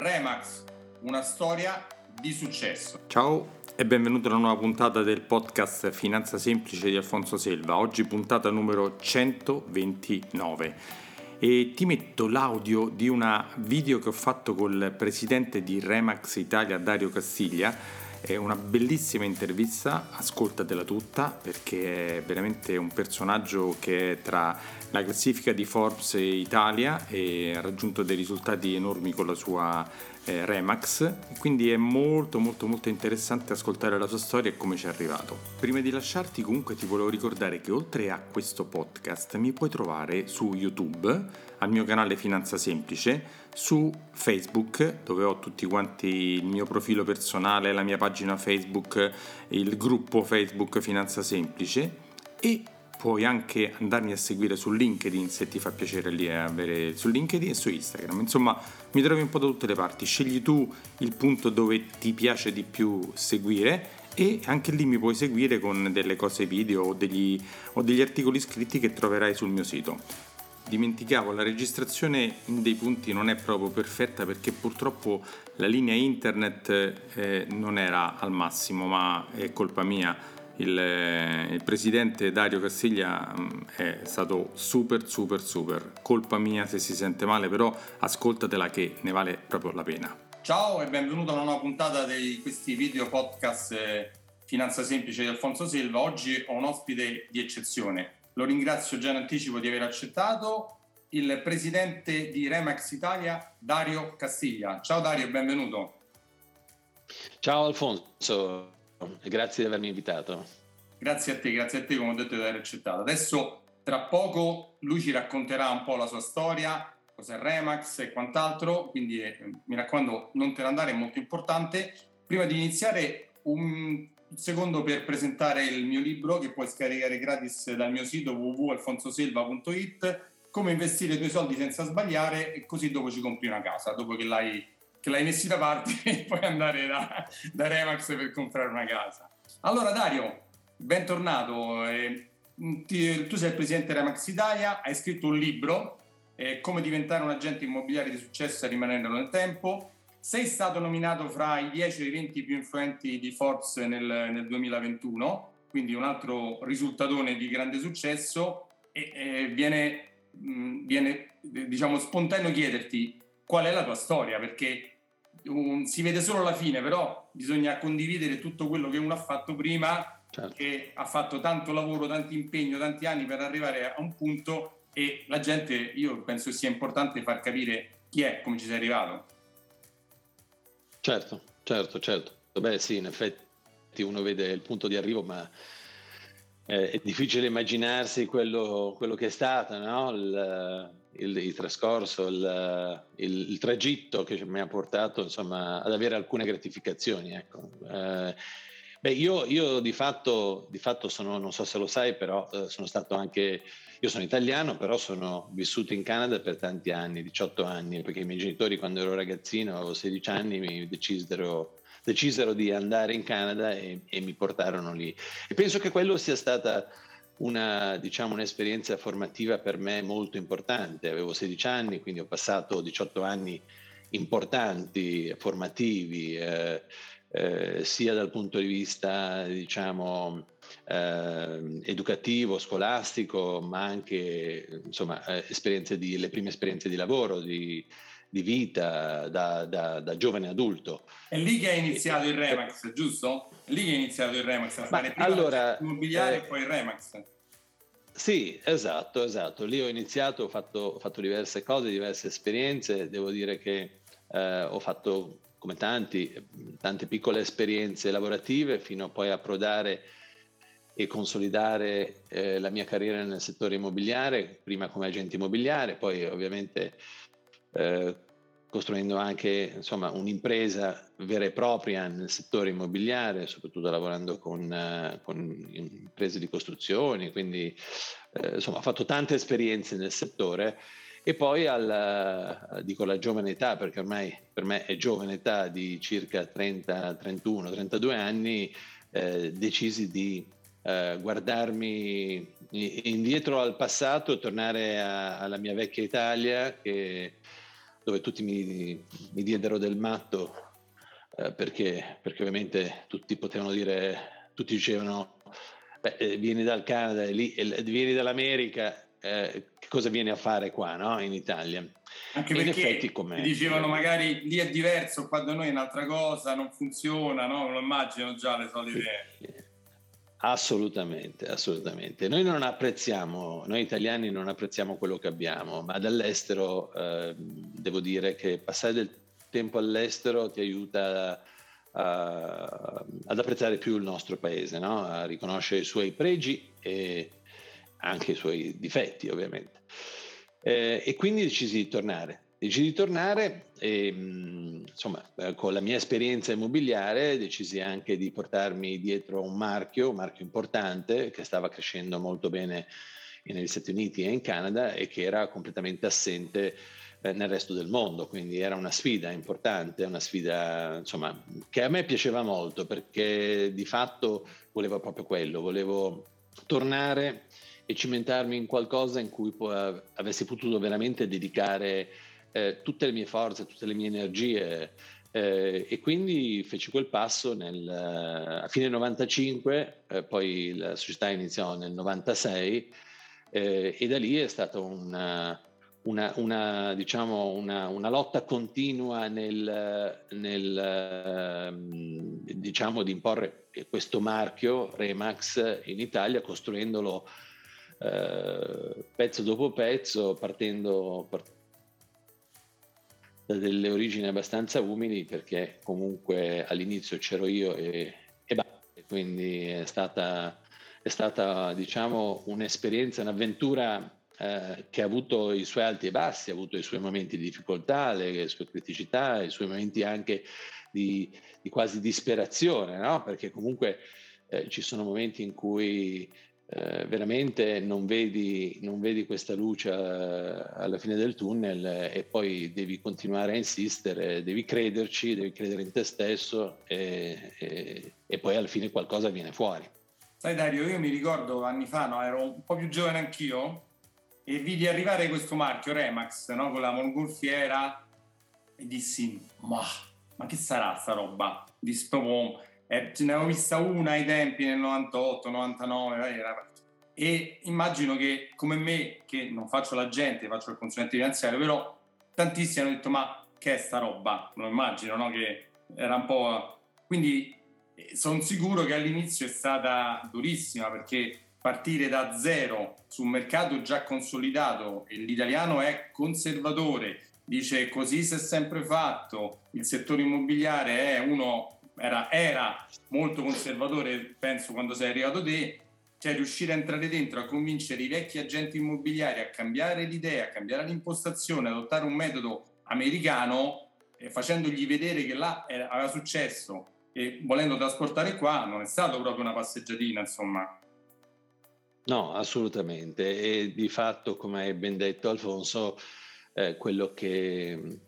Remax, una storia di successo. Ciao e benvenuto a una nuova puntata del podcast Finanza Semplice di Alfonso Selva. Oggi puntata numero 129 e ti metto l'audio di una video che ho fatto col presidente di Remax Italia Dario Castiglia. È una bellissima intervista, ascoltatela tutta perché è veramente un personaggio che è tra la classifica di Forbes Italia e ha raggiunto dei risultati enormi con la sua eh, Remax, quindi è molto molto molto interessante ascoltare la sua storia e come ci è arrivato. Prima di lasciarti comunque ti volevo ricordare che oltre a questo podcast mi puoi trovare su YouTube, al mio canale Finanza Semplice, su Facebook dove ho tutti quanti il mio profilo personale, la mia pagina Facebook, il gruppo Facebook Finanza Semplice e puoi anche andarmi a seguire su LinkedIn se ti fa piacere lì avere su LinkedIn e su Instagram. Insomma, mi trovi un po' da tutte le parti. Scegli tu il punto dove ti piace di più seguire e anche lì mi puoi seguire con delle cose video o degli, o degli articoli scritti che troverai sul mio sito. Dimenticavo, la registrazione dei punti non è proprio perfetta perché purtroppo la linea internet eh, non era al massimo, ma è colpa mia. Il, eh, il, presidente Dario Castiglia mm, è stato super super super. Colpa mia se si sente male però ascoltatela che ne vale proprio la pena. Ciao e benvenuto a una nuova puntata di questi video podcast eh, Finanza Semplice di Alfonso Silva oggi ho un ospite di eccezione lo ringrazio già in anticipo di aver accettato il presidente di Remax Italia Dario Castiglia ciao Dario e benvenuto ciao Alfonso Grazie di avermi invitato. Grazie a te, grazie a te come ho detto di aver accettato. Adesso tra poco lui ci racconterà un po' la sua storia, cos'è Remax e quant'altro, quindi eh, mi raccomando non te ne andare, è molto importante. Prima di iniziare un secondo per presentare il mio libro che puoi scaricare gratis dal mio sito www.alfonsoselva.it come investire i tuoi soldi senza sbagliare e così dopo ci compri una casa, dopo che l'hai che l'hai messi da parte e puoi andare da, da Remax per comprare una casa. Allora Dario, bentornato. Eh, tu sei il presidente Remax Italia, hai scritto un libro, eh, Come diventare un agente immobiliare di successo e rimanere nel tempo. Sei stato nominato fra i 10 o i 20 più influenti di Forbes nel, nel 2021, quindi un altro risultatone di grande successo e eh, viene, mh, viene diciamo, spontaneo chiederti qual è la tua storia, perché un, si vede solo la fine, però bisogna condividere tutto quello che uno ha fatto prima, certo. che ha fatto tanto lavoro, tanto impegno, tanti anni per arrivare a un punto e la gente, io penso sia importante far capire chi è, come ci sei arrivato. Certo, certo, certo. Beh sì, in effetti uno vede il punto di arrivo, ma eh, è difficile immaginarsi quello, quello che è stato, no? il, il, il, trascorso, il, il, tragitto che mi ha portato insomma, ad avere alcune gratificazioni. Ecco. Eh, beh, io, io di, fatto, di, fatto, sono, non so se lo sai, però eh, sono stato anche, io sono italiano, però sono vissuto in Canada per tanti anni, 18 anni, perché i miei genitori quando ero ragazzino, avevo 16 anni, mi decisero decisero di andare in Canada e, e, mi portarono lì. E penso che quello sia stata una, diciamo, un'esperienza formativa per me molto importante. Avevo 16 anni, quindi ho passato 18 anni importanti, formativi, eh, eh, sia dal punto di vista, diciamo, eh, educativo, scolastico, ma anche insomma, eh, esperienze di, le prime esperienze di lavoro, di, di vita da, da, da, giovane adulto. È lì che è iniziato il Remax, giusto? È lì che è iniziato il Remax, a fare prima allora, immobiliare eh, e poi il Remax. Sì, esatto, esatto. Lì ho iniziato, ho fatto, ho fatto diverse cose, diverse esperienze. Devo dire che eh, ho fatto, come tanti, tante piccole esperienze lavorative fino a poi approdare e consolidare eh, la mia carriera nel settore immobiliare, prima come agente immobiliare, poi ovviamente eh, costruendo anche insomma, un'impresa vera e propria nel settore immobiliare, soprattutto lavorando con, eh, con imprese di costruzioni, quindi eh, insomma ho fatto tante esperienze nel settore e poi al, dico la giovane età, perché ormai per me è giovane età di circa 30, 31, 32 anni, eh, decisi di eh, guardarmi indietro al passato, tornare a, alla mia vecchia Italia che dove tutti mi, mi diedero del matto eh, perché, perché ovviamente tutti potevano dire, tutti dicevano beh, eh, vieni dal Canada, lì, vieni dall'America, eh, cosa vieni a fare qua no? in Italia? Anche in perché effetti, come dicevano magari lì è diverso, qua da noi è un'altra cosa, non funziona, no? lo immagino già le solite... Assolutamente, assolutamente. Noi non apprezziamo, noi italiani non apprezziamo quello che abbiamo, ma dall'estero eh, devo dire che passare del tempo all'estero ti aiuta a, ad apprezzare più il nostro paese, no? a riconoscere i suoi pregi e anche i suoi difetti ovviamente. Eh, e quindi decisi di tornare. Decisi di tornare e insomma eh, con la mia esperienza immobiliare decisi anche di portarmi dietro un marchio, un marchio importante che stava crescendo molto bene negli Stati Uniti e in Canada e che era completamente assente eh, nel resto del mondo, quindi era una sfida importante, una sfida insomma, che a me piaceva molto perché di fatto volevo proprio quello, volevo tornare e cimentarmi in qualcosa in cui poi avessi potuto veramente dedicare eh, tutte le mie forze, tutte le mie energie eh, e quindi feci quel passo nel, a fine 95, eh, poi la società iniziò nel 96 eh, e da lì è stata una, una, una, diciamo, una, una lotta continua nel, nel ehm, diciamo, di imporre questo marchio Remax in Italia costruendolo eh, pezzo dopo pezzo, partendo da delle origini abbastanza umili, perché comunque all'inizio c'ero io e, e basta, quindi è stata, è stata diciamo, un'esperienza, un'avventura eh, che ha avuto i suoi alti e bassi, ha avuto i suoi momenti di difficoltà, le, le sue criticità, i suoi momenti anche di, di quasi disperazione, no? perché comunque eh, ci sono momenti in cui eh, veramente non vedi, non vedi, questa luce eh, alla fine del tunnel e poi devi continuare a insistere, devi crederci, devi credere in te stesso e, e, e poi alla fine qualcosa viene fuori. Sai Dario, io mi ricordo anni fa, no, ero un po' più giovane anch'io e vidi arrivare questo marchio Remax no, con la mongolfiera e dissi ma, ma che sarà sta roba? Dissi proprio eh, ce ne avevo vista una ai tempi nel 98, 99, era... e immagino che come me, che non faccio l'agente, faccio il consulente finanziario, però tantissimi hanno detto ma che è sta roba? Lo immagino, no? Che era un po'... Quindi eh, sono sicuro che all'inizio è stata durissima perché partire da zero su un mercato già consolidato e l'italiano è conservatore, dice così si è sempre fatto, il settore immobiliare è uno era, era molto conservatore, penso, quando sei arrivato te, cioè riuscire a entrare dentro, a convincere i vecchi agenti immobiliari a cambiare l'idea, a cambiare l'impostazione, adottare un metodo americano, eh, facendogli vedere che là era, aveva successo e volendo trasportare qua non è stato proprio una passeggiatina, insomma. No, assolutamente. E di fatto, come hai ben detto Alfonso, eh, quello che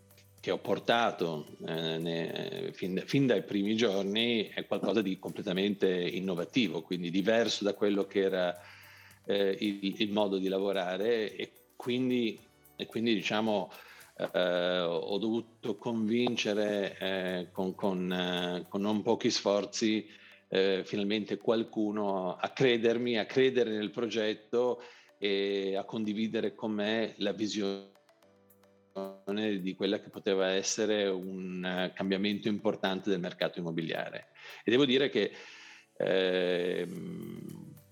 che ho portato eh, ne, fin, fin, dai primi giorni è qualcosa di completamente innovativo, quindi diverso da quello che era eh, il, il, modo di lavorare e quindi, e quindi diciamo eh, ho dovuto convincere eh, con, con, eh, con, non pochi sforzi eh, finalmente qualcuno a credermi, a credere nel progetto e a condividere con me la visione di quella che poteva essere un eh, cambiamento importante del mercato immobiliare. E devo dire che eh,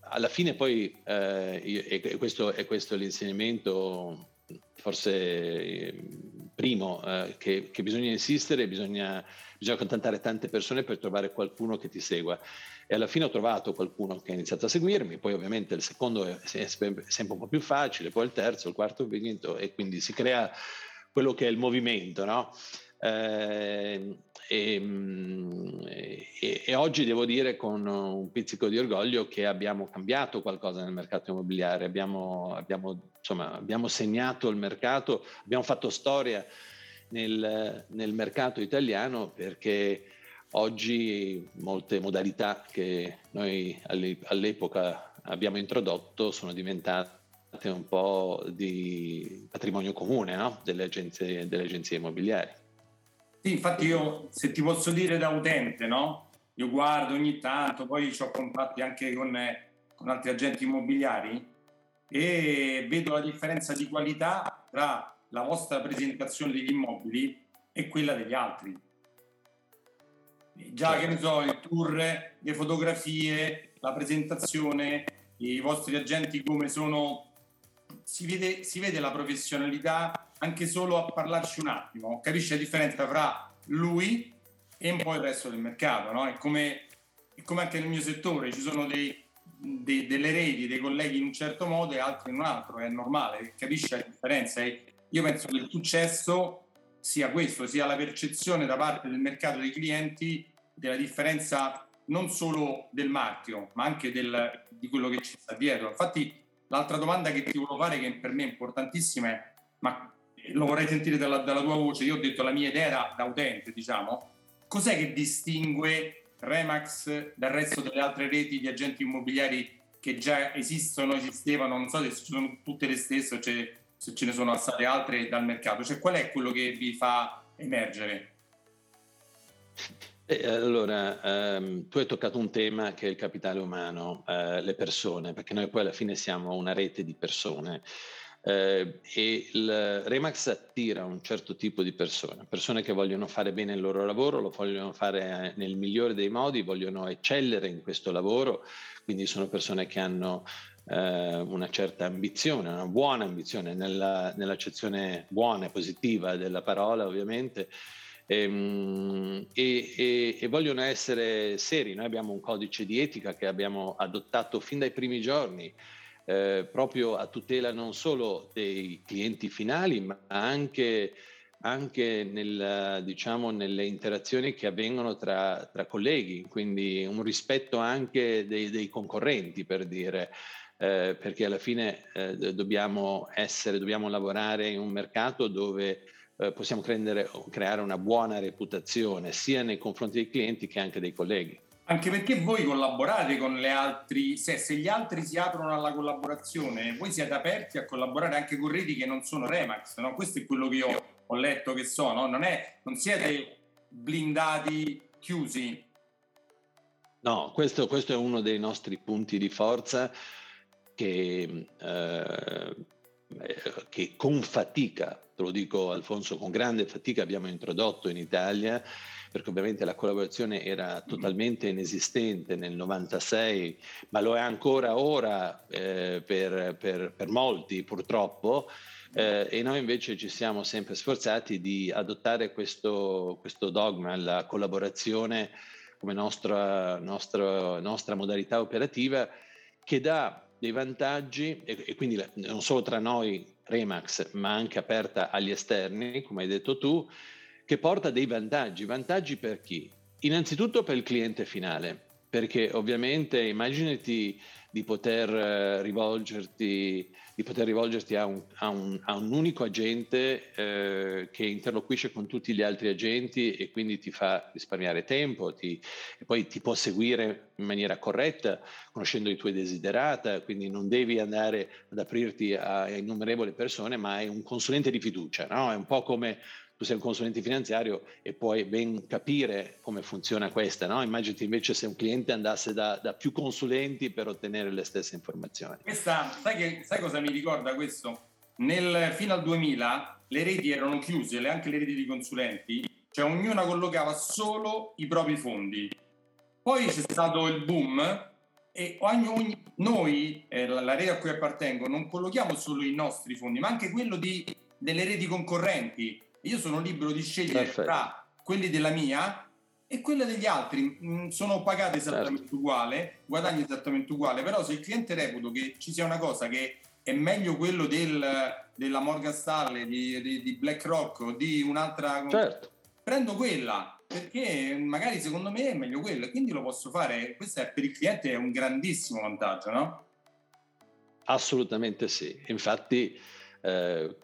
alla fine poi, eh, e questo è questo l'insegnamento forse ehm, primo, eh, che, che, bisogna insistere, bisogna, bisogna contattare tante persone per trovare qualcuno che ti segua. E alla fine ho trovato qualcuno che ha iniziato a seguirmi, poi ovviamente il secondo è sempre un po' più facile, poi il terzo, il quarto, il quinto, e quindi si crea quello che è il movimento, no? E, e, e, oggi devo dire con un pizzico di orgoglio che abbiamo cambiato qualcosa nel mercato immobiliare, abbiamo, abbiamo, insomma, abbiamo segnato il mercato, abbiamo fatto storia nel, nel mercato italiano perché oggi molte modalità che noi all'epoca abbiamo introdotto sono diventate un po' di patrimonio comune no? delle, agenzie, delle agenzie immobiliari. Sì, infatti io se ti posso dire da utente, no? Io guardo ogni tanto, poi ho contatti anche con, con altri agenti immobiliari e vedo la differenza di qualità tra la vostra presentazione degli immobili e quella degli altri. Già che ne so, il tour, le fotografie, la presentazione, i vostri agenti come sono, si vede, si vede la professionalità anche solo a parlarci un attimo, capisce la differenza tra lui e un po' il resto del mercato, no? È come, è come anche nel mio settore, ci sono dei, dei, delle reti, dei colleghi in un certo modo e altri in un altro, è normale, capisce la differenza. E io penso che il successo sia questo, sia la percezione da parte del mercato dei clienti della differenza non solo del marchio, ma anche del, di quello che ci sta dietro. Infatti, l'altra domanda che ti volevo fare, che per me è importantissima, è: ma lo vorrei sentire dalla, dalla tua voce. Io ho detto la mia idea era da utente, diciamo. Cos'è che distingue Remax dal resto delle altre reti di agenti immobiliari che già esistono, esistevano? Non so se sono tutte le stesse o cioè, se ce ne sono state altre dal mercato. Cioè, qual è quello che vi fa emergere? Eh, allora, ehm, tu hai toccato un tema che è il capitale umano, eh, le persone, perché noi poi alla fine siamo una rete di persone. Eh, e il Remax attira un certo tipo di persone, persone che vogliono fare bene il loro lavoro, lo vogliono fare nel migliore dei modi, vogliono eccellere in questo lavoro, quindi sono persone che hanno eh, una certa ambizione, una buona ambizione, nella, nell'accezione buona e positiva della parola ovviamente, e, e, e, vogliono essere seri. Noi abbiamo un codice di etica che abbiamo adottato fin dai primi giorni, eh, proprio a tutela non solo dei clienti finali, ma anche, anche nel, diciamo, nelle interazioni che avvengono tra, tra, colleghi, quindi un rispetto anche dei, dei concorrenti, per dire. Eh, perché alla fine eh, dobbiamo essere, dobbiamo lavorare in un mercato dove eh, possiamo prendere, creare una buona reputazione sia nei confronti dei clienti che anche dei colleghi. Anche perché voi collaborate con le altri, se, se, gli altri si aprono alla collaborazione, voi siete aperti a collaborare anche con reti che non sono Remax, no? Questo è quello che io ho letto che sono, non, è, non siete blindati, chiusi. No, questo, questo, è uno dei nostri punti di forza che, eh, che con fatica te lo dico Alfonso, con grande fatica abbiamo introdotto in Italia, perché ovviamente la collaborazione era totalmente inesistente nel 96, ma lo è ancora ora eh, per, per, per, molti purtroppo. Eh, e noi invece ci siamo sempre sforzati di adottare questo, questo dogma, la collaborazione come nostra, nostra, nostra modalità operativa, che dà dei vantaggi e, e quindi non solo tra noi Remax, ma anche aperta agli esterni, come hai detto tu, che porta dei vantaggi. Vantaggi per chi? Innanzitutto per il cliente finale, perché ovviamente immaginati di poter eh, rivolgerti, di poter rivolgerti a, un, a, un, a, un, unico agente eh, che interloquisce con tutti gli altri agenti e quindi ti fa risparmiare tempo ti, e poi ti può seguire in maniera corretta, conoscendo i tuoi desiderata, quindi non devi andare ad aprirti a, a innumerevoli persone, ma hai un consulente di fiducia, no? è un po' come tu sei un consulente finanziario e puoi ben capire come funziona questa, no? Immaginati invece se un cliente andasse da, da più consulenti per ottenere le stesse informazioni. Questa, sai, che, sai cosa mi ricorda questo? Nel, fino al 2000 le reti erano chiuse, anche le reti di consulenti, cioè ognuna collocava solo i propri fondi. Poi c'è stato il boom e ogni, ogni, noi, eh, la, la rete a cui appartengo, non collochiamo solo i nostri fondi, ma anche quello di, delle reti concorrenti io sono libero di scegliere Perfetto. tra quelli della mia e quelle degli altri. Mm, sono pagate esattamente certo. uguale, guadagni esattamente uguale, però se il cliente reputo che ci sia una cosa che è meglio quello del, della Morgan Stanley, di, di, di BlackRock o di un'altra... Certo. Prendo quella perché magari secondo me è meglio quello e quindi lo posso fare. Questo è, per il cliente è un grandissimo vantaggio, no? Assolutamente sì. Infatti, eh,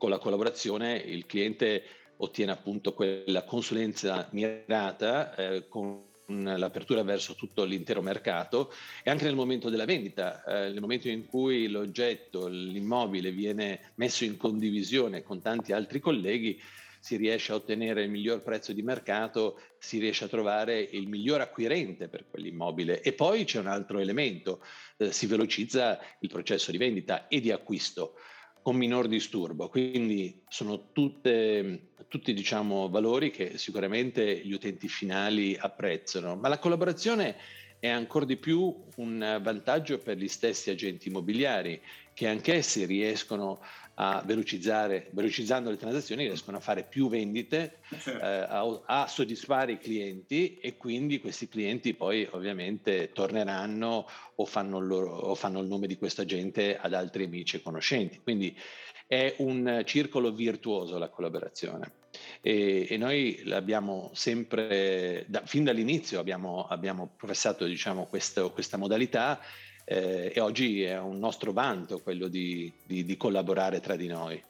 con la collaborazione il cliente ottiene appunto quella consulenza mirata eh, con l'apertura verso tutto l'intero mercato e anche nel momento della vendita, eh, nel momento in cui l'oggetto, l'immobile viene messo in condivisione con tanti altri colleghi, si riesce a ottenere il miglior prezzo di mercato, si riesce a trovare il miglior acquirente per quell'immobile. E poi c'è un altro elemento, eh, si velocizza il processo di vendita e di acquisto con minor disturbo. Quindi sono tutte, tutti diciamo, valori che sicuramente gli utenti finali apprezzano, ma la collaborazione è ancora di più un vantaggio per gli stessi agenti immobiliari che anch'essi riescono a velocizzare, velocizzando le transazioni, riescono a fare più vendite, certo. eh, a, a, soddisfare i clienti e quindi questi clienti poi ovviamente torneranno o fanno, il loro, o fanno il nome di questa gente ad altri amici e conoscenti. Quindi è un circolo virtuoso la collaborazione. E, e noi l'abbiamo sempre, da, fin dall'inizio abbiamo, abbiamo professato diciamo, questo, questa modalità eh, e oggi è un nostro vanto quello di, di, di collaborare tra di noi.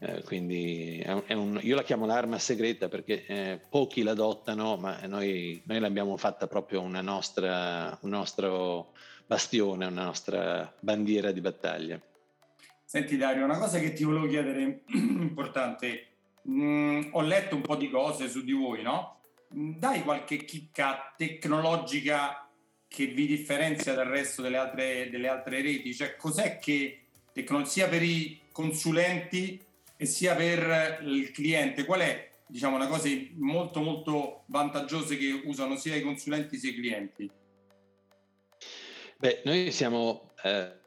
Eh, quindi è un, è un, io la chiamo l'arma segreta perché eh, pochi l'adottano, ma noi, noi l'abbiamo fatta proprio una nostra, un nostro bastione, una nostra bandiera di battaglia. Senti Dario, una cosa che ti volevo chiedere importante, mm, ho letto un po' di cose su di voi, no? Dai qualche chicca tecnologica che vi differenzia dal resto delle altre, delle altre reti? Cioè, cos'è che sia per i consulenti e sia per il cliente? Qual è diciamo, una cosa molto molto vantaggiosa che usano sia i consulenti sia i clienti? Beh, noi siamo eh,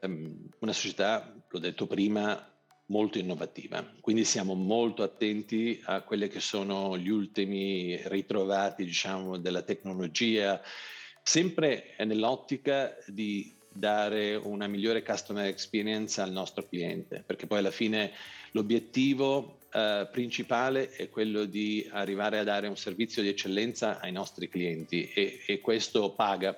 una società, l'ho detto prima, molto innovativa, quindi siamo molto attenti a quelli che sono gli ultimi ritrovati, diciamo, della tecnologia sempre nell'ottica di dare una migliore customer experience al nostro cliente, perché poi alla fine l'obiettivo eh, principale è quello di arrivare a dare un servizio di eccellenza ai nostri clienti e, e questo paga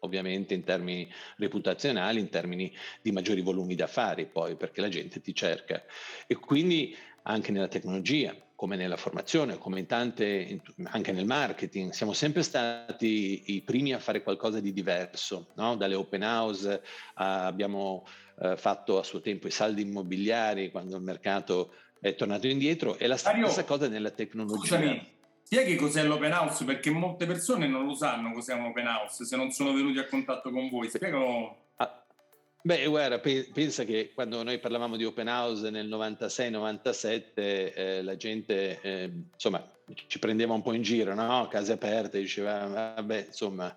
ovviamente in termini reputazionali, in termini di maggiori volumi d'affari poi, perché la gente ti cerca. E quindi anche nella tecnologia, come nella formazione, come in tante, anche nel marketing, siamo sempre stati i primi a fare qualcosa di diverso, no? dalle open house a, abbiamo eh, fatto a suo tempo i saldi immobiliari quando il mercato è tornato indietro e la stessa Mario, cosa nella tecnologia. Scusami, spieghi cos'è l'open house perché molte persone non lo sanno cos'è un open house se non sono venuti a contatto con voi. Spiegalo. Beh, guarda, pe- pensa che quando noi parlavamo di open house nel 96-97, eh, la gente, eh, insomma, ci prendeva un po' in giro, no? Case aperte, diceva, vabbè, insomma,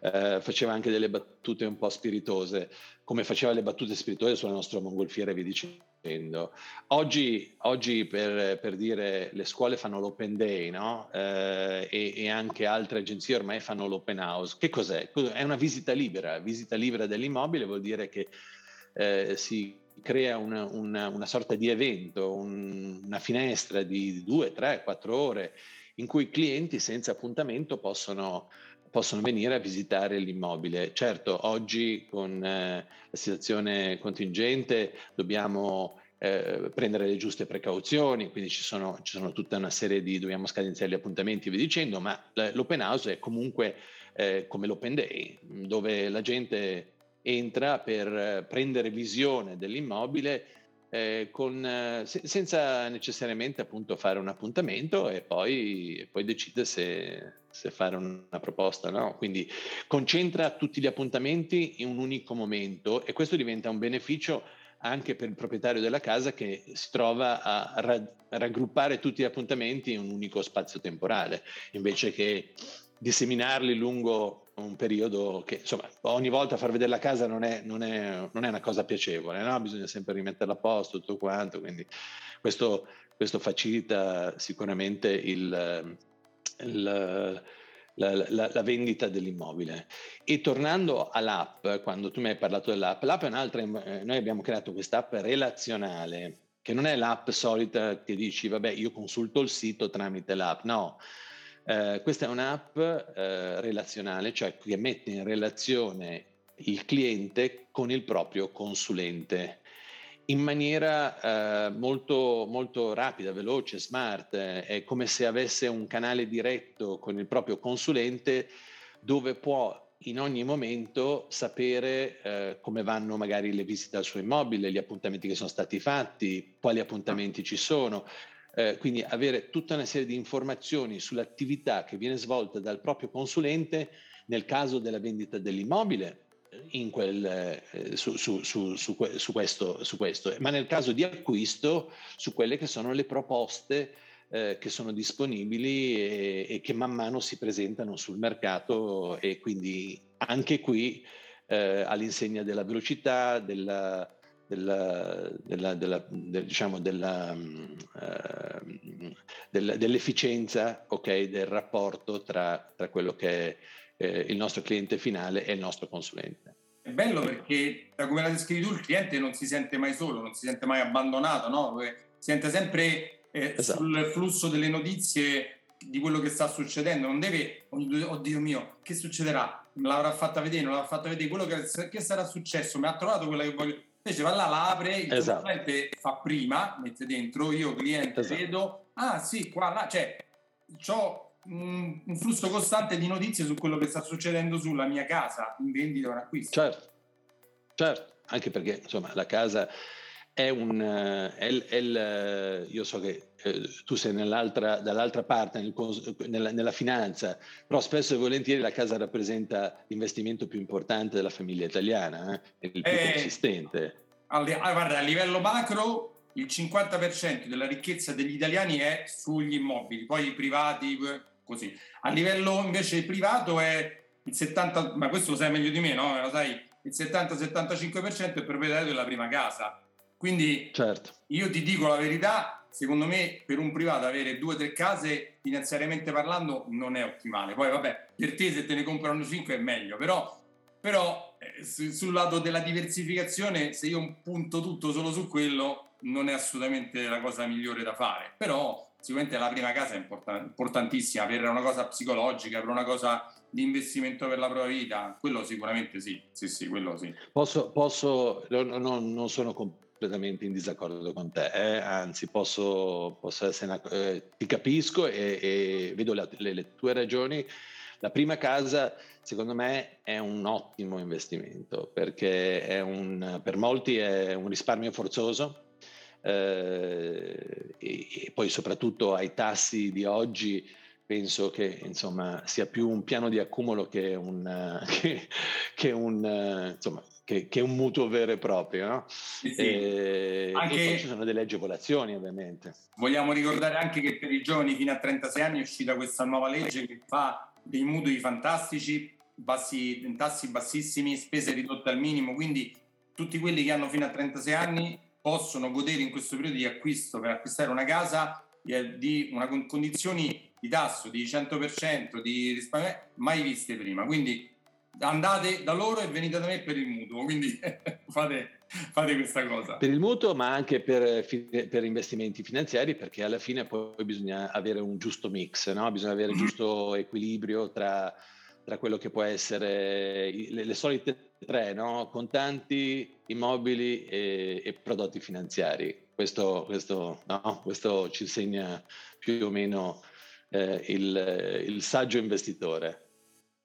eh, faceva anche delle battute un po' spiritose, come faceva le battute spiritose sulla nostra mongolfiera e via dicendo. Oggi, oggi per, per, dire, le scuole fanno l'open day, no? Eh, e, e, anche altre agenzie ormai fanno l'open house. Che cos'è? È una visita libera. Visita libera dell'immobile vuol dire che eh, si crea una, una, una, sorta di evento, un, una finestra di due, tre, quattro ore in cui i clienti senza appuntamento possono possono venire a visitare l'immobile. Certo, oggi con eh, la situazione contingente dobbiamo eh, prendere le giuste precauzioni, quindi ci sono, ci sono, tutta una serie di, dobbiamo scadenziare gli appuntamenti via dicendo, ma l'open house è comunque eh, come l'open day, dove la gente entra per prendere visione dell'immobile eh, con, eh, se, senza necessariamente appunto fare un appuntamento e poi, e poi decide se, se, fare una proposta. No? Quindi concentra tutti gli appuntamenti in un unico momento e questo diventa un beneficio anche per il proprietario della casa che si trova a ra- raggruppare tutti gli appuntamenti in un unico spazio temporale, invece che disseminarli lungo un periodo che insomma ogni volta far vedere la casa non è, non è, non è una cosa piacevole, no? bisogna sempre rimetterla a posto, tutto quanto, quindi questo, questo facilita sicuramente il, il, la, la, la, vendita dell'immobile. E tornando all'app, quando tu mi hai parlato dell'app, l'app è un'altra, eh, noi abbiamo creato quest'app relazionale, che non è l'app solita che dici, vabbè, io consulto il sito tramite l'app, no, eh, questa è un'app eh, relazionale, cioè che mette in relazione il cliente con il proprio consulente in maniera eh, molto, molto rapida, veloce, smart. È come se avesse un canale diretto con il proprio consulente dove può in ogni momento sapere eh, come vanno magari le visite al suo immobile, gli appuntamenti che sono stati fatti, quali appuntamenti ci sono. Eh, quindi avere tutta una serie di informazioni sull'attività che viene svolta dal proprio consulente nel caso della vendita dell'immobile, quel, eh, su, su, su, su, questo, su questo, ma nel caso di acquisto su quelle che sono le proposte eh, che sono disponibili e, e, che man mano si presentano sul mercato e quindi anche qui eh, all'insegna della velocità, della, della, della, della, del, diciamo della, uh, dell'efficienza okay, del rapporto tra, tra quello che è eh, il nostro cliente finale e il nostro consulente. È bello perché, da come la descrivi tu, il cliente non si sente mai solo, non si sente mai abbandonato, no? si sente sempre eh, esatto. sul flusso delle notizie di quello che sta succedendo, non deve, oddio mio, che succederà? Me l'avrà fatta vedere, non l'avrà fatta vedere, quello che, che, sarà successo, mi ha trovato quella che voglio. Invece va là, la apre, il esatto. cliente fa prima, mette dentro, io cliente esatto. vedo, ah sì, qua, là, cioè, ho un, un, flusso costante di notizie su quello che sta succedendo sulla mia casa in vendita o in acquisto. Certo, certo, anche perché insomma la casa è un... È, è il, io so che eh, tu sei dall'altra parte, nel, nella, nella, finanza, però spesso e volentieri la casa rappresenta l'investimento più importante della famiglia italiana, eh? il più eh, consistente. Ah, guarda, a livello macro il 50% della ricchezza degli italiani è sugli immobili, poi i privati così. A livello invece privato è il 70, ma questo lo sai meglio di me, no? Lo sai, il 70-75% è proprietario della prima casa. Quindi certo. io ti dico la verità, secondo me per un privato avere due o tre case finanziariamente parlando non è ottimale. Poi vabbè, per te se te ne comprano cinque è meglio, però, però eh, sul lato della diversificazione se io punto tutto solo su quello non è assolutamente la cosa migliore da fare. Però sicuramente la prima casa è importantissima per una cosa psicologica, per una cosa di investimento per la propria vita, quello sicuramente sì, sì, sì, quello sì. Posso, posso non, non sono completamente in disaccordo con te, eh? anzi posso, posso essere, una, eh, ti capisco e, e vedo la, le, le tue ragioni. La prima casa, secondo me, è un ottimo investimento perché un, per molti è un risparmio forzoso, eh, e, e, poi soprattutto ai tassi di oggi penso che insomma, sia più un piano di accumulo che un, che, che un, insomma, che, che, un mutuo vero e proprio. No? Sì, sì. E, anche, e ci sono delle agevolazioni ovviamente. Vogliamo ricordare anche che per i giovani fino a 36 anni è uscita questa nuova legge che fa dei mutui fantastici, bassi, tassi bassissimi, spese ridotte al minimo, quindi tutti quelli che hanno fino a 36 anni possono godere in questo periodo di acquisto per acquistare una casa di una condizioni di tasso di 100% di risparmio mai viste prima. Quindi andate da loro e venite da me per il mutuo, quindi fate, fate, questa cosa. Per il mutuo, ma anche per, per, investimenti finanziari, perché alla fine poi bisogna avere un giusto mix, no? bisogna avere il giusto equilibrio tra, tra quello che può essere le, le solite tre, no? contanti, immobili e, e prodotti finanziari. Questo, questo, no? questo, ci insegna più o meno eh, il, il, saggio investitore.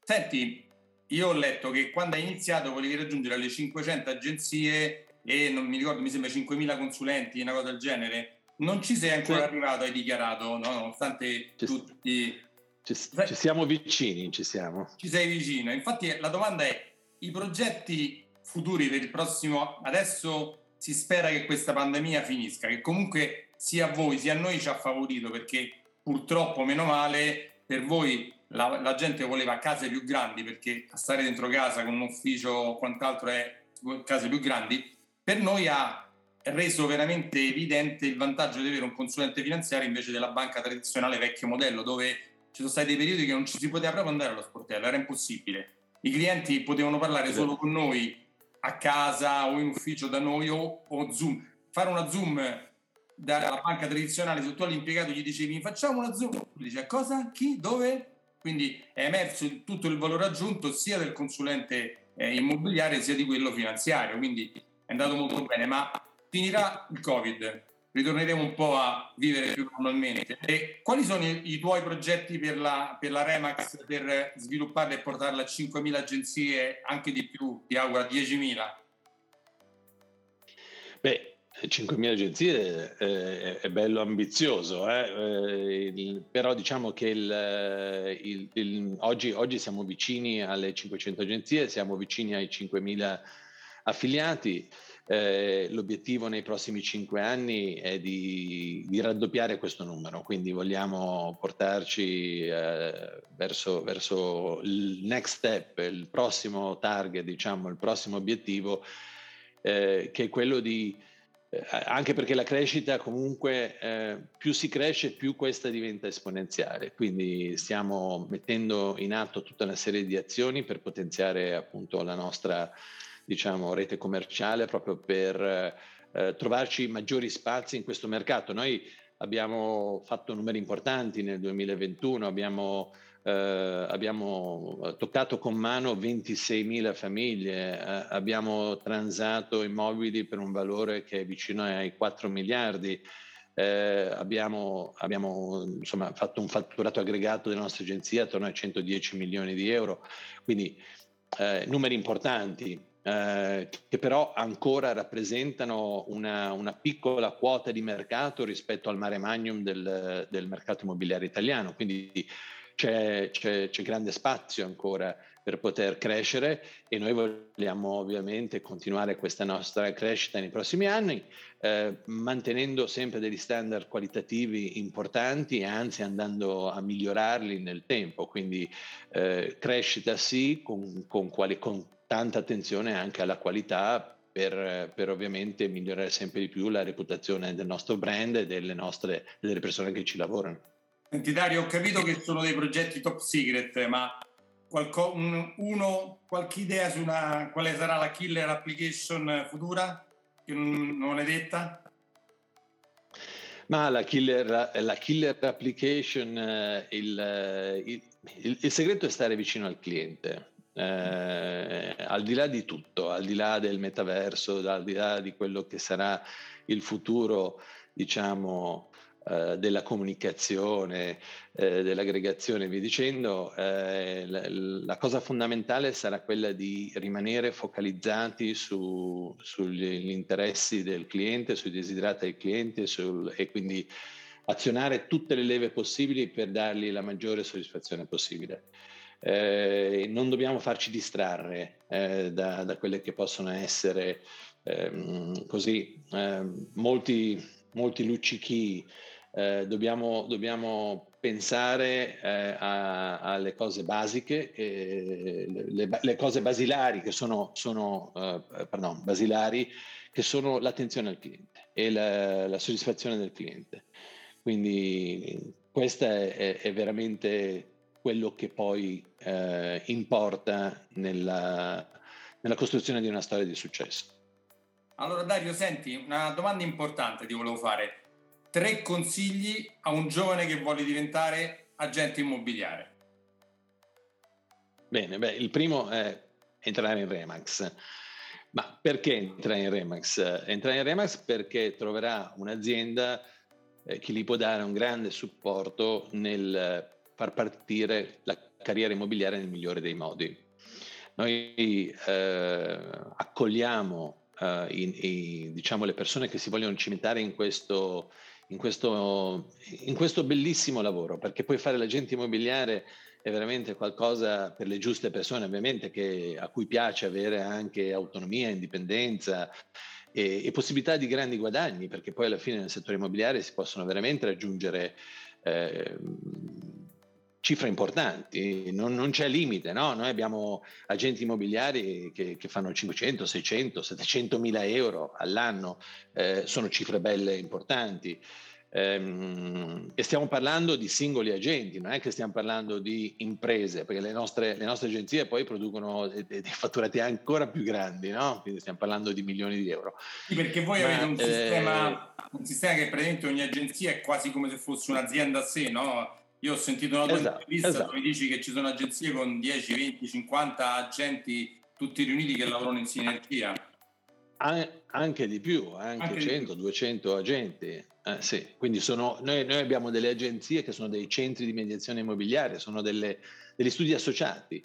Senti, io ho letto che quando hai iniziato volevi raggiungere le 500 agenzie e non mi ricordo, mi sembra 5.000 consulenti, una cosa del genere. Non ci sei ancora sì. arrivato, hai dichiarato, no? nonostante ci tutti... Ci, ci siamo vicini, ci siamo. Ci sei vicino. Infatti la domanda è, i progetti futuri per il prossimo adesso si spera che questa pandemia finisca, che comunque sia a voi sia a noi ci ha favorito perché purtroppo meno male per voi la, la gente voleva case più grandi perché stare dentro casa con un ufficio o quant'altro è case più grandi, per noi ha reso veramente evidente il vantaggio di avere un consulente finanziario invece della banca tradizionale vecchio modello dove ci sono stati dei periodi che non ci si poteva proprio andare allo sportello, era impossibile i clienti potevano parlare solo con noi a casa o in ufficio da noi o, o Zoom. Fare una Zoom dalla banca tradizionale, se tu all'impiegato gli dicevi facciamo una Zoom, lui dice cosa? Chi? Dove? Quindi è emerso tutto il valore aggiunto sia del consulente eh, immobiliare sia di quello finanziario, quindi è andato molto bene, ma finirà il Covid, ritorneremo un po' a vivere più normalmente. E quali sono i, i tuoi progetti per la, per la, Remax per svilupparla e portarla a 5.000 agenzie, anche di più, ti auguro a 10.000? Beh, 5.000 agenzie eh, è bello ambizioso, eh? Eh, il, però diciamo che il, il, il, oggi, oggi, siamo vicini alle 500 agenzie, siamo vicini ai 5.000 affiliati. Eh, l'obiettivo nei prossimi 5 anni è di, di, raddoppiare questo numero, quindi vogliamo portarci eh, verso, verso il next step, il prossimo target, diciamo, il prossimo obiettivo, eh, che è quello di eh, anche perché la crescita comunque eh, più si cresce più questa diventa esponenziale, quindi stiamo mettendo in atto tutta una serie di azioni per potenziare appunto la nostra diciamo, rete commerciale proprio per eh, trovarci maggiori spazi in questo mercato. Noi abbiamo fatto numeri importanti nel 2021, abbiamo eh, abbiamo toccato con mano 26.000 famiglie, eh, abbiamo transato immobili per un valore che è vicino ai 4 miliardi, eh, abbiamo, abbiamo insomma, fatto un fatturato aggregato della nostra agenzia attorno a 110 milioni di euro, quindi eh, numeri importanti. Eh, che però ancora rappresentano una, una, piccola quota di mercato rispetto al mare magnum del, del mercato immobiliare italiano. Quindi c'è, c'è, c'è, grande spazio ancora per poter crescere e noi vogliamo ovviamente continuare questa nostra crescita nei prossimi anni, eh, mantenendo sempre degli standard qualitativi importanti e anzi andando a migliorarli nel tempo. Quindi eh, crescita sì, con, con, quali, con tanta attenzione anche alla qualità per, per, ovviamente migliorare sempre di più la reputazione del nostro brand e delle, nostre, delle persone che ci lavorano. Senti Dario, ho capito che sono dei progetti top secret, ma qualco, un, uno, qualche idea su una, quale sarà la killer application futura? Che non, non è detta? Ma la killer, la killer application, eh, il, il, il, il, segreto è stare vicino al cliente. Eh, al di là di tutto, al di là del metaverso, al di là di quello che sarà il futuro, diciamo, eh, della comunicazione, eh, dell'aggregazione via dicendo, eh, la, la, cosa fondamentale sarà quella di rimanere focalizzati su, sugli interessi del cliente, sui desiderati del cliente sul, e quindi azionare tutte le leve possibili per dargli la maggiore soddisfazione possibile. Eh, non dobbiamo farci distrarre eh, da, da, quelle che possono essere ehm, così ehm, molti, molti luccichi eh, dobbiamo, dobbiamo, pensare eh, a, alle cose basiche, le, le, cose basilari che sono, sono eh, pardon, basilari, che sono l'attenzione al cliente e la, la soddisfazione del cliente. Quindi questo è, è, veramente quello che poi eh, importa nella, nella costruzione di una storia di successo. Allora Dario, senti, una domanda importante ti volevo fare tre consigli a un giovane che vuole diventare agente immobiliare? Bene, beh, il primo è entrare in Remax. Ma perché entrare in Remax? Entrare in Remax perché troverà un'azienda eh, che gli può dare un grande supporto nel far partire la carriera immobiliare nel migliore dei modi. Noi eh, accogliamo eh, i, i, diciamo, le persone che si vogliono cimentare in questo, in questo, in questo bellissimo lavoro, perché poi fare l'agente immobiliare è veramente qualcosa per le giuste persone, ovviamente, che, a cui piace avere anche autonomia, indipendenza e, e, possibilità di grandi guadagni, perché poi alla fine nel settore immobiliare si possono veramente raggiungere eh, cifre importanti, non, non c'è limite, no? Noi abbiamo agenti immobiliari che, che, fanno 500, 600, 700 mila euro all'anno, eh, sono cifre belle importanti. Ehm, e stiamo parlando di singoli agenti, non è che stiamo parlando di imprese, perché le nostre, le nostre agenzie poi producono dei, dei, fatturati ancora più grandi, no? quindi stiamo parlando di milioni di euro. Sì, perché voi Ma, avete un, eh, sistema, un sistema che praticamente ogni agenzia è quasi come se fosse un'azienda a sé, no? Io ho sentito una tua esatto, intervista esatto. dove dici che ci sono agenzie con 10, 20, 50 agenti tutti riuniti che lavorano in sinergia. anche di più, anche, anche 100, 200 agenti. Eh, sì. Quindi sono, noi, noi, abbiamo delle agenzie che sono dei centri di mediazione immobiliare, sono delle, degli studi associati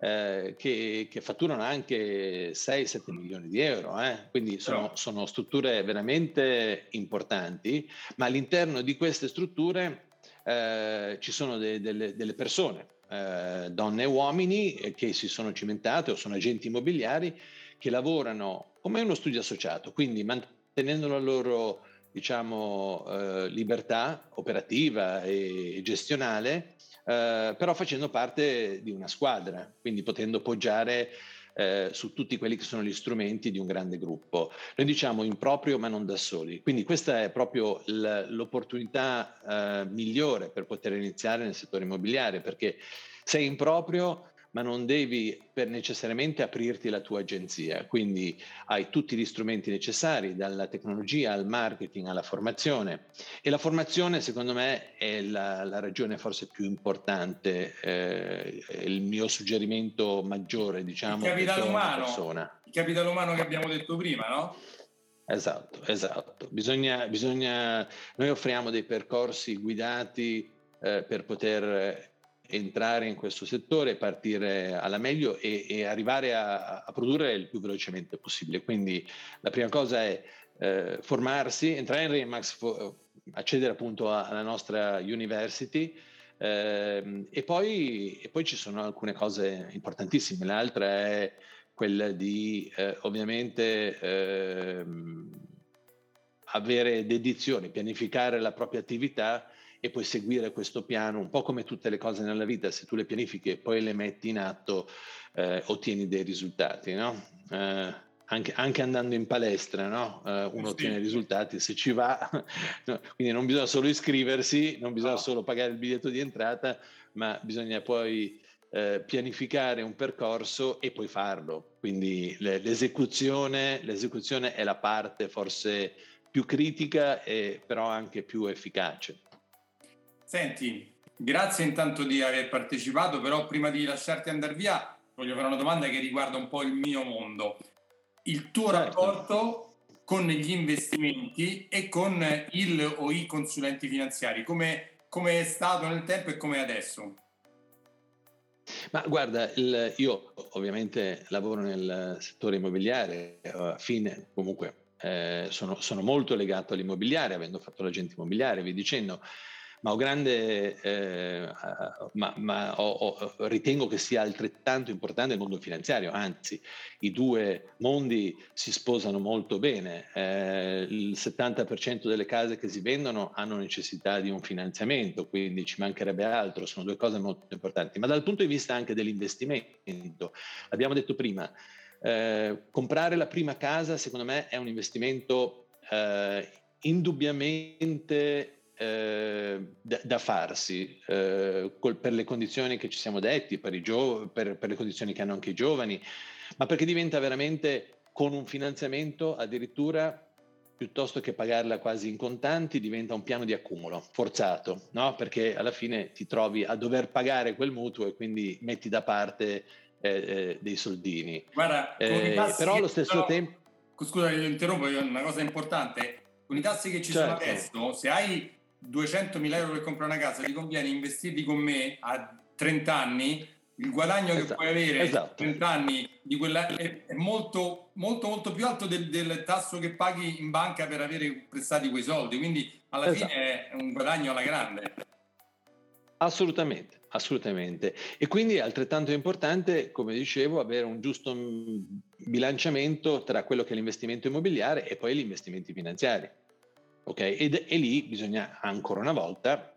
eh, che, che, fatturano anche 6-7 milioni di euro. Eh? Quindi sono, sono, strutture veramente importanti, ma all'interno di queste strutture eh, ci sono de, delle, delle persone eh, donne e uomini eh, che si sono cimentate o sono agenti immobiliari che lavorano come uno studio associato, quindi mantenendo la loro diciamo, eh, libertà operativa e gestionale, eh, però facendo parte di una squadra, quindi potendo poggiare eh, su tutti quelli che sono gli strumenti di un grande gruppo. Noi diciamo in proprio ma non da soli, quindi questa è proprio l'opportunità eh, migliore per poter iniziare nel settore immobiliare perché sei in proprio ma non devi per necessariamente aprirti la tua agenzia, quindi hai tutti gli strumenti necessari, dalla tecnologia al marketing alla formazione e la formazione secondo me è la, la ragione forse più importante, eh, il mio suggerimento maggiore diciamo. Il capitale umano, il capitale umano che abbiamo detto prima, no? Esatto, esatto. Bisogna, bisogna, noi offriamo dei percorsi guidati eh, per poter entrare in questo settore, partire alla meglio e, e arrivare a, a, produrre il più velocemente possibile. Quindi la prima cosa è eh, formarsi, entrare in Remax, fo- accedere appunto alla nostra university eh, e, poi, e, poi, ci sono alcune cose importantissime. L'altra è quella di eh, ovviamente ehm, avere dedizione, pianificare la propria attività e poi seguire questo piano, un po' come tutte le cose nella vita, se tu le pianifichi e poi le metti in atto, eh, ottieni dei risultati, no? Eh, anche, anche, andando in palestra, no? uh, uno sì. ottiene risultati se ci va, no, quindi non bisogna solo iscriversi, non bisogna no. solo pagare il biglietto di entrata, ma bisogna poi eh, pianificare un percorso e poi farlo. Quindi l'esecuzione, l'esecuzione è la parte forse più critica e però anche più efficace. Senti, grazie intanto di aver partecipato, però prima di lasciarti andare via voglio fare una domanda che riguarda un po' il mio mondo. Il tuo certo. rapporto con gli investimenti e con il o i consulenti finanziari, come, come è stato nel tempo e come è adesso? Ma guarda, il, io ovviamente lavoro nel settore immobiliare, a fine comunque eh, sono, sono, molto legato all'immobiliare, avendo fatto l'agente immobiliare, vi dicendo, ma, grande, eh, ma, ma ho, ho, ritengo che sia altrettanto importante il mondo finanziario, anzi i due mondi si sposano molto bene, eh, il 70% delle case che si vendono hanno necessità di un finanziamento, quindi ci mancherebbe altro, sono due cose molto importanti, ma dal punto di vista anche dell'investimento, abbiamo detto prima, eh, comprare la prima casa secondo me è un investimento eh, indubbiamente eh, da, da, farsi eh, col, per le condizioni che ci siamo detti, per, gio- per, per le condizioni che hanno anche i giovani, ma perché diventa veramente con un finanziamento addirittura piuttosto che pagarla quasi in contanti, diventa un piano di accumulo forzato, no? perché alla fine ti trovi a dover pagare quel mutuo e quindi metti da parte eh, eh, dei soldini. Guarda, eh, però allo stesso però, tempo... Scusa, io interrompo, una cosa importante. Con i tassi che ci certo. sono adesso, se hai 200.000 euro per comprare una casa, ti conviene investirli con me a 30 anni, il guadagno esatto, che puoi avere esatto. a 30 anni di quella è, è, molto, molto, molto più alto del, del, tasso che paghi in banca per avere prestati quei soldi. Quindi alla esatto. fine è un guadagno alla grande. Assolutamente, assolutamente. E quindi è altrettanto importante, come dicevo, avere un giusto bilanciamento tra quello che è l'investimento immobiliare e poi gli investimenti finanziari ok? Ed, e lì bisogna ancora una volta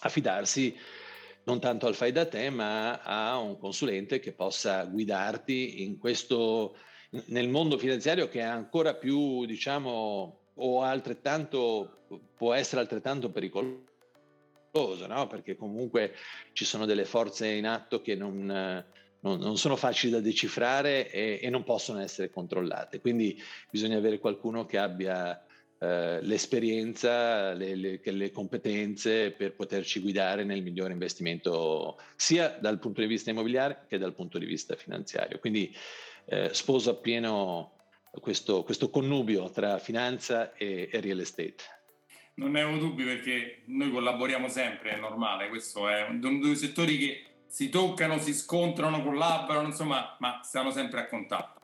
affidarsi non tanto al fai da te, ma a un consulente che possa guidarti in questo, nel mondo finanziario che è ancora più, diciamo, o altrettanto, può essere altrettanto pericoloso, no? Perché comunque ci sono delle forze in atto che non, non, non sono facili da decifrare e, e, non possono essere controllate. Quindi bisogna avere qualcuno che abbia eh, l'esperienza, le, le, le, competenze per poterci guidare nel migliore investimento sia dal punto di vista immobiliare che dal punto di vista finanziario. Quindi eh, sposo appieno questo, questo connubio tra finanza e, e real estate. Non ne ho dubbi perché noi collaboriamo sempre, è normale, questo è uno dei settori che si toccano, si scontrano, collaborano, insomma, ma stiamo sempre a contatto.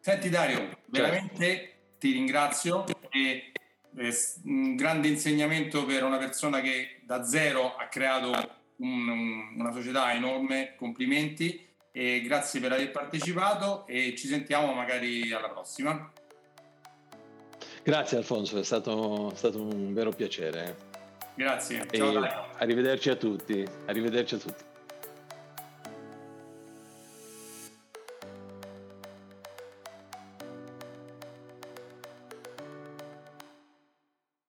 Senti Dario, certo. veramente ti ringrazio e un grande insegnamento per una persona che da zero ha creato un, un, una società enorme, complimenti e grazie per aver partecipato e ci sentiamo magari alla prossima. Grazie Alfonso, è stato, è stato un vero piacere. Grazie. Ciao, arrivederci a tutti. Arrivederci a tutti.